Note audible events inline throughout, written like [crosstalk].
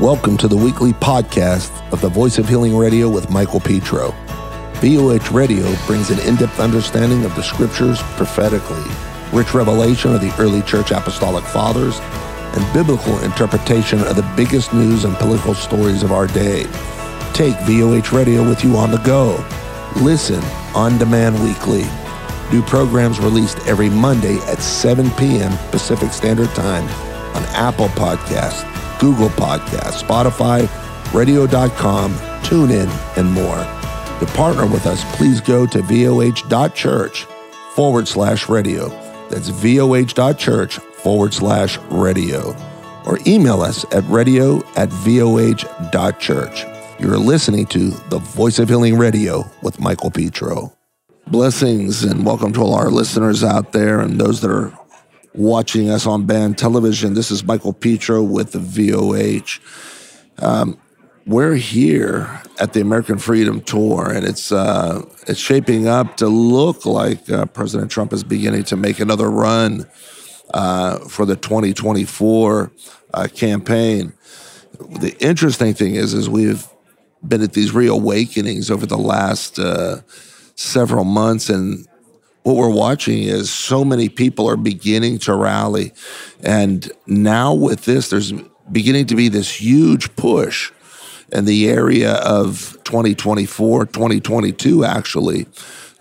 Welcome to the weekly podcast of the Voice of Healing Radio with Michael Petro. VOH Radio brings an in depth understanding of the scriptures prophetically, rich revelation of the early church apostolic fathers, and biblical interpretation of the biggest news and political stories of our day. Take VOH Radio with you on the go. Listen on demand weekly. New programs released every Monday at 7 p.m. Pacific Standard Time on Apple Podcasts, Google Podcasts, Spotify, radio.com, TuneIn, and more. To partner with us, please go to voh.church forward slash radio. That's voh.church forward slash radio. Or email us at radio at voh.church. You're listening to the Voice of Healing Radio with Michael Petro. Blessings and welcome to all our listeners out there and those that are watching us on band television. This is Michael Petro with the VOH. Um, we're here at the American Freedom Tour, and it's uh, it's shaping up to look like uh, President Trump is beginning to make another run uh, for the 2024 uh, campaign. The interesting thing is, is we've been at these reawakenings over the last uh, several months, and what we're watching is so many people are beginning to rally, and now with this, there's beginning to be this huge push in the area of 2024, 2022, actually.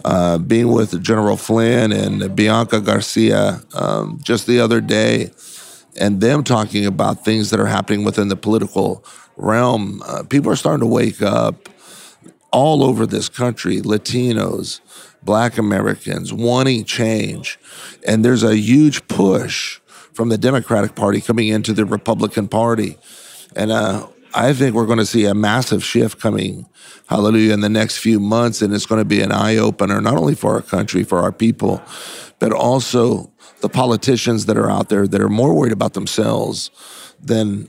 Uh, being with General Flynn and Bianca Gracia um, just the other day, and them talking about things that are happening within the political realm, uh, people are starting to wake up all over this country Latinos, Black Americans wanting change. And there's a huge push from the Democratic Party coming into the Republican Party. And uh, I think we're going to see a massive shift coming, hallelujah, in the next few months. And it's going to be an eye opener, not only for our country, for our people, but also the politicians that are out there that are more worried about themselves than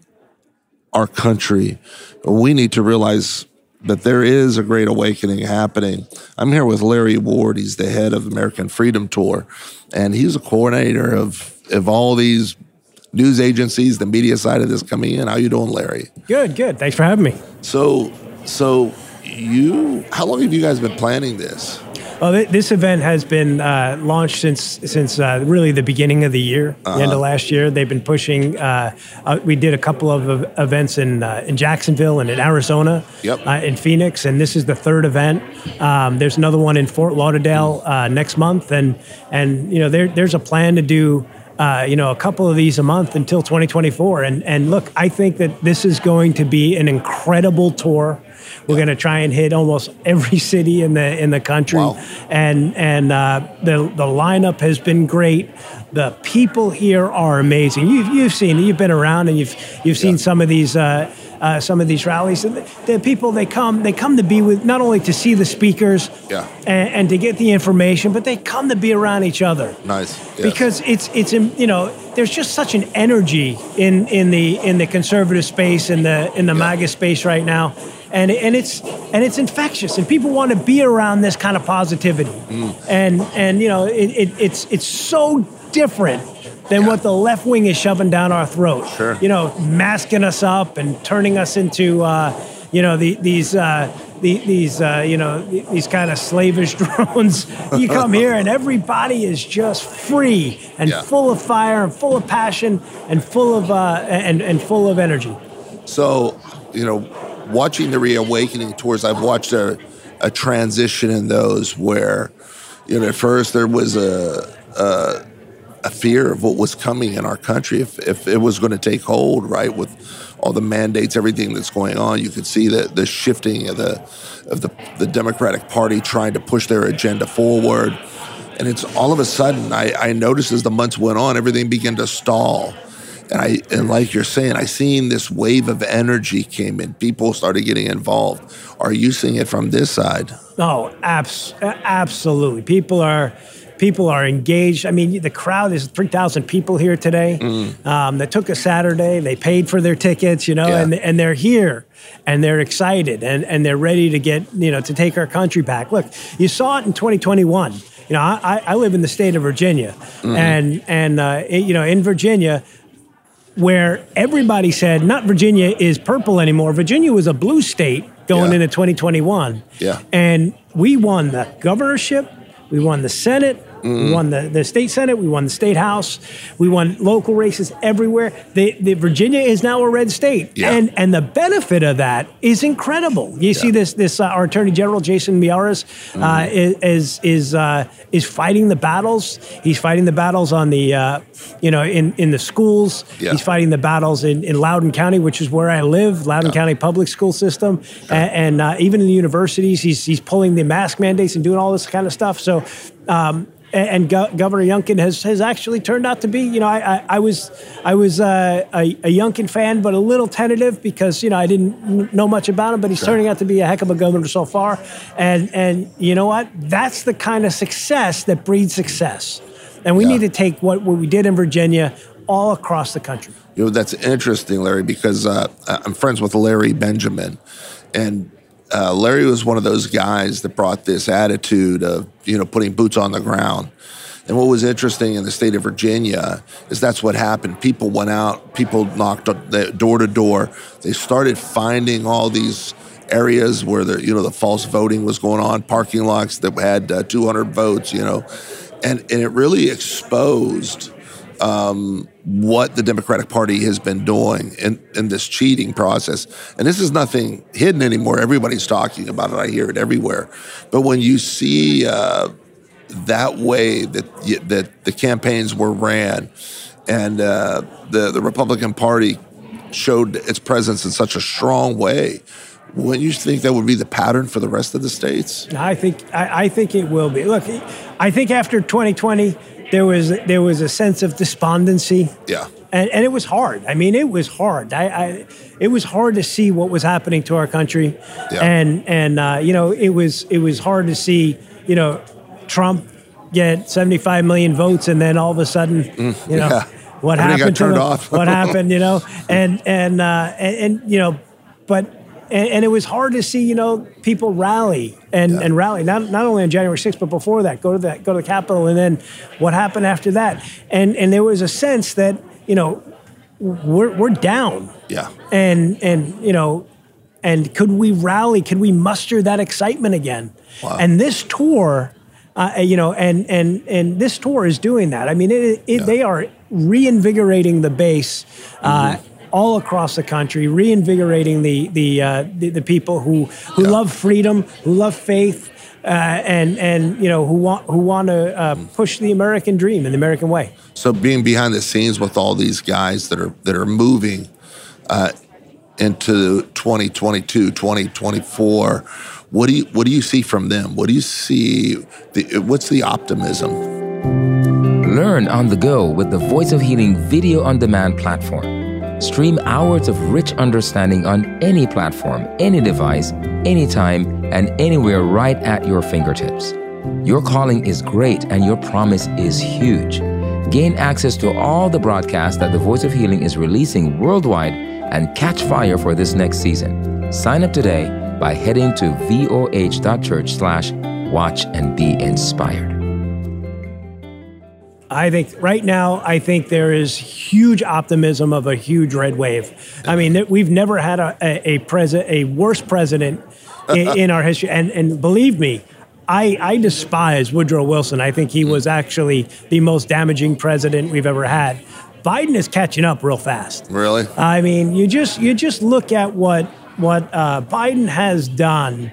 our country. We need to realize that there is a great awakening happening. I'm here with Larry Ward. He's the head of American Freedom Tour, and he's a coordinator of of all these news agencies, the media side of this coming in. How you doing, Larry? Good, good. Thanks for having me. So, so you, how long have you guys been planning this? Well, th- this event has been uh, launched since since uh, really the beginning of the year, uh-huh. the end of last year. They've been pushing. Uh, uh we did a couple of events in uh, in Jacksonville and in Arizona, yep. Uh, in Phoenix, and this is the third event. Um, there's another one in Fort Lauderdale next month, and and you know there there's a plan to do. You know, a couple of these a month until 2024, and and look, I think that this is going to be an incredible tour. We're going to try and hit almost every city in the in the country, wow. and and uh, the the lineup has been great. The people here are amazing. You've you've seen you've been around and you've you've seen yeah. some of these. Uh, uh, some of these rallies. The, the, people they come they come to be with not only to see the speakers yeah. and, and, to get the information, but they come to be around each other. Nice, yes. because it's it's you know there's just such an energy in in the in the conservative space in the in the yeah. MAGA space right now and and it's and it's infectious, and people want to be around this kind of positivity, mm. and and you know it, it, it's it's so different than yeah. what the left wing is shoving down our throat. Sure. You know, masking us up and turning us into uh, you know the, these. Uh, the, these uh, you know these kind of slavish [laughs] drones. You come here and everybody is just free and yeah. full of fire and full of passion and full of uh, and and full of energy. So you know watching the reawakening tours, I've watched a, a transition in those where, you know, at first there was a, a, a fear of what was coming in our country if, if it was going to take hold, right? With all the mandates, everything that's going on, you could see the, the shifting of the of the, the Democratic Party trying to push their agenda forward. And it's all of a sudden, I, I noticed as the months went on, everything began to stall and I and like you're saying, I seen this wave of energy came in. People started getting involved. Are you seeing it from this side? Oh, abs- absolutely. People are people are engaged. I mean, the crowd is three thousand people here today. Mm. Um, they took a Saturday. They paid for their tickets, you know, yeah. and and they're here and they're excited and and they're ready to get you know to take our country back. Look, you saw it in 2021. You know, I, I live in the state of Virginia, mm-hmm. and and uh, it, you know in Virginia where everybody said not Virginia is purple anymore. Virginia was a blue state going Yeah. into 2021. Yeah. And we won the governorship, we won the Senate, Mm-hmm. we won the, the state Senate, we won the state House, we won local races everywhere. The, the Virginia is now a red state. Yeah. And and the benefit of that is incredible. You see this this uh, our Attorney General Jason Mm-hmm. uh, is is uh, is fighting the battles. He's fighting the battles on the uh, you know in in the schools. Yeah. He's fighting the battles in, in Loudoun County, which is where I live, Loudoun County public school system, A- and, uh, even in the universities, he's he's pulling the mask mandates and doing all this kind of stuff. So. Um, and Go- Governor Youngkin has, has actually turned out to be, you know, I, I, I was I was uh, a, a Youngkin fan, but a little tentative because you know I didn't know much about him. But he's turning out to be a heck of a governor so far, and and you know what? That's the kind of success that breeds success, and we Yeah. need to take what, what we did in Virginia all across the country. You know, that's interesting, Larry, because uh, I'm friends with Larry Benjamin. And uh, Larry was one of those guys that brought this attitude of, you know, putting boots on the ground. And what was interesting in the state of Virginia is that's what happened. People went out, people knocked door to door. They started finding all these areas where the you know the false voting was going on, parking lots that had uh, 200 votes, you know, and and it really exposed what the Democratic Party has been doing in, in this cheating process. And this is nothing hidden anymore. Everybody's talking about it. I hear it everywhere. But when you see uh, that way that that the campaigns were ran, and uh, the the Republican Party showed its presence in such a strong way, wouldn't you think that would be the pattern for the rest of the states? I think I, I think it will be. Look, I think after 2020, there was there was a sense of despondency. Yeah. And, and it was hard. I mean, it was hard. I, I, it was hard to see what was happening to our country, Yeah. and and uh, you know, it was it was hard to see, you know, Trump get 75 million votes, and then all of a sudden, you know, Mm, yeah. what Everything happened to off. what happened? You know, [laughs] and and uh, and, and you know, but and, and it was hard to see, you know, people rally and, Yeah. and rally not not only on January 6th, but before that, go to the go to the Capitol, and then what happened after that, and and there was a sense that you know we're we're down, Yeah. and and you know, and could we rally? Could we muster that excitement again? Wow. And this tour. Uh, you know, and and and this tour is doing that. I mean, it, it, they are reinvigorating the base uh, all across the country, reinvigorating the the uh, the, the people who who Yeah. love freedom, who love faith, uh, and and you know who want who want to uh, push the American dream and the American way. So being behind the scenes with all these guys that are that are moving uh, into 2022, 2024, what do you what do you see from them? What do you see? The, what's the optimism? Learn on the go with the Voice of Healing video on demand platform. Stream hours of rich understanding on any platform, any device, anytime, and anywhere right at your fingertips. Your calling is great and your promise is huge. Gain access to all the broadcasts that the Voice of Healing is releasing worldwide and catch fire for this next season. Sign up today by heading to voh.church slash watch and be inspired. I think right now, I think there is huge optimism of a huge red wave. I mean, we've never had a a, a, a worse president [laughs] in, in our history, and and believe me. I, I despise Woodrow Wilson. I think he was actually the most damaging president we've ever had. Biden is catching up real fast. Really? I mean, you just you just look at what what uh, Biden has done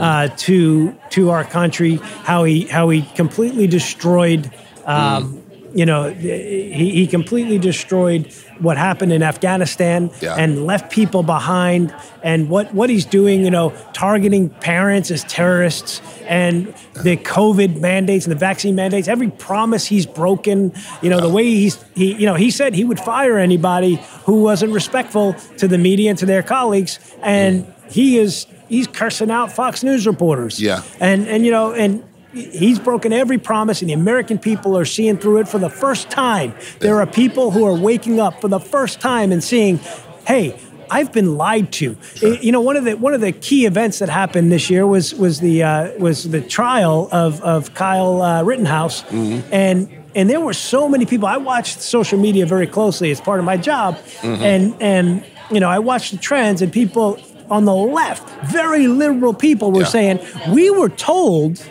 uh, to to our country, how he how he completely destroyed. Um, hmm. You know, he, he completely destroyed what happened in Afghanistan Yeah. and left people behind. And what, what he's doing, you know, targeting parents as terrorists and the uh-huh. COVID mandates and the vaccine mandates, every promise he's broken, you know, the way he's, he, you know, he said he would fire anybody who wasn't respectful to the media and to their colleagues. And hmm. he is, he's cursing out Fox News reporters. Yeah. And, and, you know, and, He's broken every promise, and the American people are seeing through it for the first time. There are people who are waking up for the first time and seeing, hey, I've been lied to. You know, one of the one of the key events that happened this year was was the uh, was the trial of of Kyle uh, Rittenhouse, and and there were so many people. I watched social media very closely as part of my job, and and you know I watched the trends and people on the left, very liberal people, were Yeah. saying we were told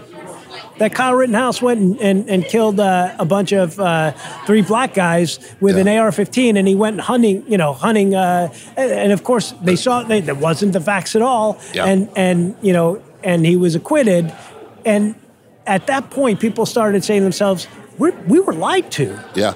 that Kyle Rittenhouse went and, and, and killed uh, a bunch of uh, three black guys with an AR-15, and he went hunting, you know, hunting, uh, and, and of course they saw they, that wasn't the facts at all, Yeah. and and you know, and he was acquitted, and at that point, people started saying to themselves, we we were lied to. Yeah.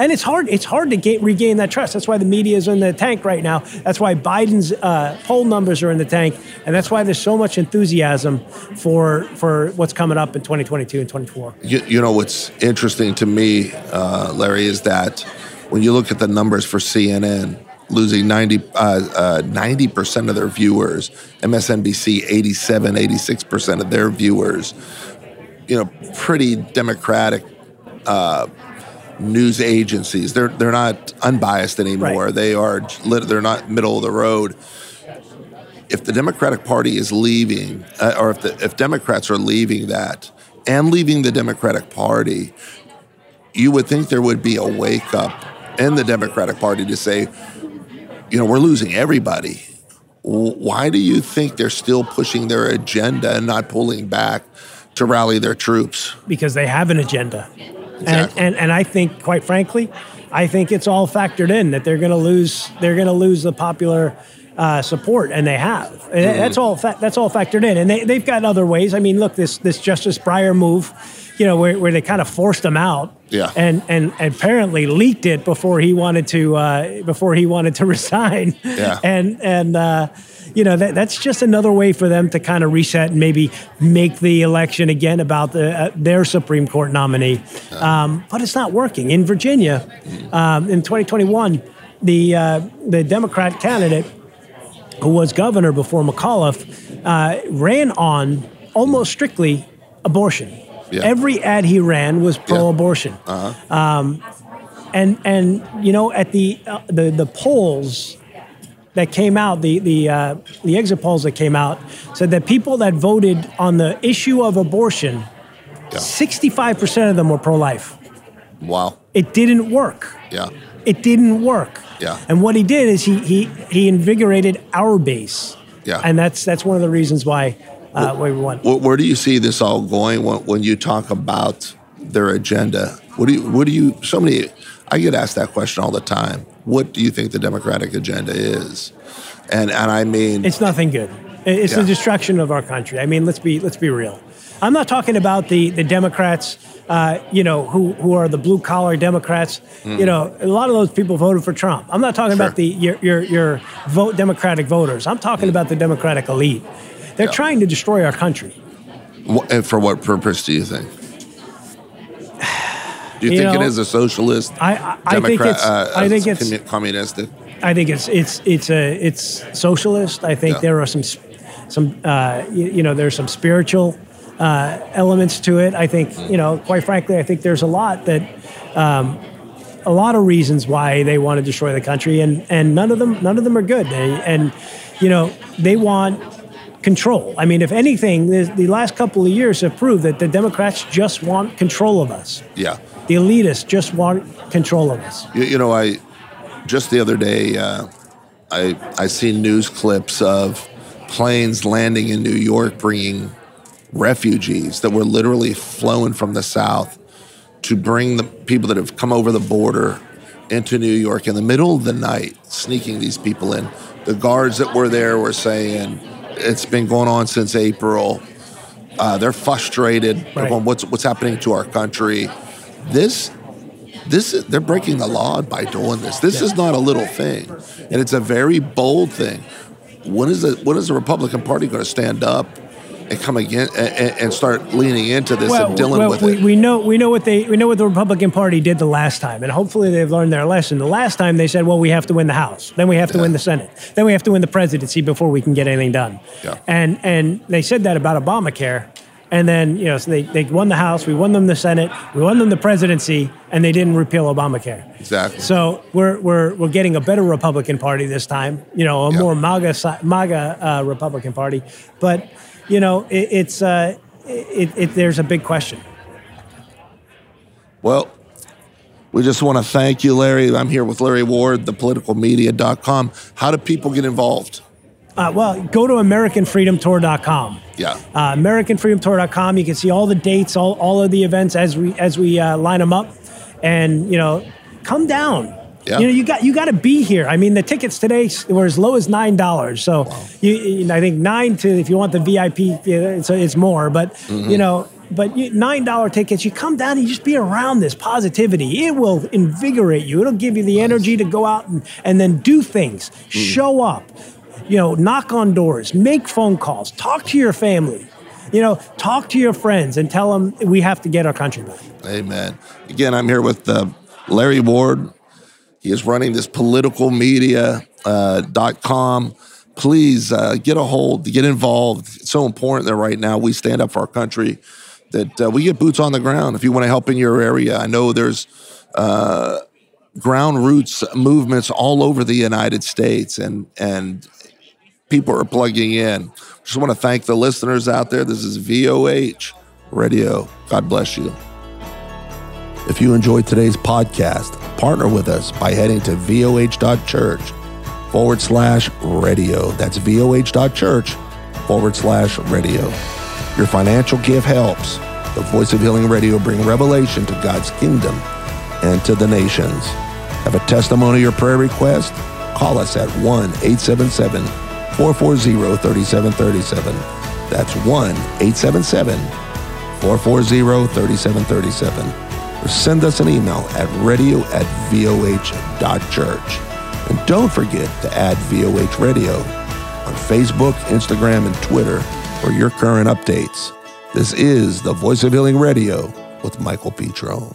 And it's hard. It's hard to get, regain that trust. That's why the media is in the tank right now. That's why Biden's uh, poll numbers are in the tank, and that's why there's so much enthusiasm for for what's coming up in 2022 and 24. You, you know what's interesting to me, uh, Larry, is that when you look at the numbers for CNN, losing 90 uh, uh, 90% of their viewers, MSNBC 87, 86% of their viewers, you know, pretty democratic uh, news agencies. They're they're not unbiased anymore. Right. They are they're not middle of the road. If the Democratic Party is leaving, uh, or if the, if Democrats are leaving that and leaving the Democratic Party, you would think there would be a wake up in the Democratic Party to say, you know, we're losing everybody. Why do you think they're still pushing their agenda and not pulling back to rally their troops? because they have an agenda. Exactly. And, and and I think, quite frankly, I think it's all factored in that they're going to lose. They're going to lose the popular uh, support, and they have. And Mm-hmm. That's all. Fa- that's all factored in, and they they've got other ways. I mean, look, this this Justice Breyer move, you know, where, where they kind of forced him out. Yeah. And and apparently leaked it before he wanted to uh, before he wanted to [laughs] resign. Yeah. And and uh, you know that that's just another way for them to kind of reset and maybe make the election again about the, uh, their Supreme Court nominee. Um, but it's not working in Virginia. Um, in 2021, the uh, the Democrat candidate who was governor before McAuliffe uh, ran on almost strictly abortion. Yeah. Every ad he ran was pro-abortion and and you know at the uh, the the polls that came out the the uh, the exit polls that came out said that people that voted on the issue of abortion, sixty five percent of them were pro life. Wow. It didn't work. Yeah. It didn't work. Yeah. And what he did is he he he invigorated our base. Yeah. And that's that's one of the reasons why uh, why we won. Where, where do you see this all going when, when you talk about their agenda? What do you, what do you, so many, I get asked that question all the time. What do you think the Democratic agenda is? And, and I mean, It's nothing good. It's Yeah. the destruction of our country. I mean, let's be let's be real. I'm not talking about the the Democrats, uh, you know, who who are the blue collar Democrats. You know, a lot of those people voted for Trump. I'm not talking about Hmm. The your your, your vote Democratic voters. I'm talking about the Democratic elite. They're Yeah. trying to destroy our country. and for what purpose do you think? Do you, You think know, it is a socialist? I- I- I think it's- uh, I think uh, it's- commu- communistic. I think it's it's it's a it's socialist. I think Yeah. there are some some uh, you, you know there's some spiritual uh, elements to it. I think you know quite frankly I think there's a lot that um, a lot of reasons why they want to destroy the country and and none of them none of them are good. They, and you know they want control. I mean if anything the, the last couple of years have proved that the Democrats just want control of us. Yeah. Elitists just want control of us. You, you know, I just the other day, uh, I I seen news clips of planes landing in New York, bringing refugees that were literally flown from the south to bring the people that have come over the border into New York in the middle of the night, sneaking these people in. The guards that were there were saying it's been going on since April. Uh, they're frustrated. Right. going, what's what's happening to our country? This this is they're breaking the law by doing this. This is not a little thing, and it's a very bold thing. When is the when is the Republican Party going to stand up and come again and, and start leaning into this and dealing with we, it? we know we know what they we know what the Republican Party did the last time, and hopefully they've learned their lesson. The last time they said, "Well, we have to win the House, then we have to Yeah. win the Senate, then we have to win the presidency before we can get anything done." Yeah. And and they said that about Obamacare, and then you know so they they won the House, we won them the Senate, we won them the presidency, and they didn't repeal Obamacare. Exactly. So we're we're we're getting a better Republican Party this time. You know, a Yeah. more MAGA MAGA uh, Republican Party, but you know it, it's uh, it, it, there's a big question. Well, We just want to thank you, Larry. I'm here with Larry Ward, thepoliticalmedia.com. How do people get involved? Uh, well, go to AmericanFreedomTour.com. Yeah. Uh, AmericanFreedomTour.com. You can see all the dates, all, all of the events as we as we uh, line them up, and you know, come down. Yeah. You know, you got you got to be here. I mean, the tickets today were as low as nine dollars. So, you, you, I think nine to if you want the VIP, it's, it's more. But Mm-hmm. you know, but you, nine dollar tickets, you come down and you just be around this positivity. It will invigorate you. It'll give you the energy to go out and, and then do things. Mm. Show up. You know, knock on doors, make phone calls, talk to your family. You know, talk to your friends and tell them we have to get our country back. Amen. Again, I'm here with uh, Larry Ward. He is running this politicalmedia.com. Uh. Please uh, get a hold, get involved. It's so important that right now we stand up for our country, that uh, we get boots on the ground. If you want to help in your area, I know there's uh, ground roots movements all over the United States, and and people are plugging in. Just want to thank the listeners out there. This is VOH Radio. God bless you. If you enjoyed today's podcast, partner with us by heading to voh.church forward slash radio. That's voh.church forward slash radio. Your financial gift helps the Voice of Healing Radio bring revelation to God's kingdom and to the nations. Have a testimony or prayer request? Call us at 1 877 440 3737. That's 1 877 440 3737. Or send us an email at radio at voh.church. And don't forget to add VOH Radio on Facebook, Instagram, and Twitter for your current updates. This is the Voice of Healing Radio with Michael Petro.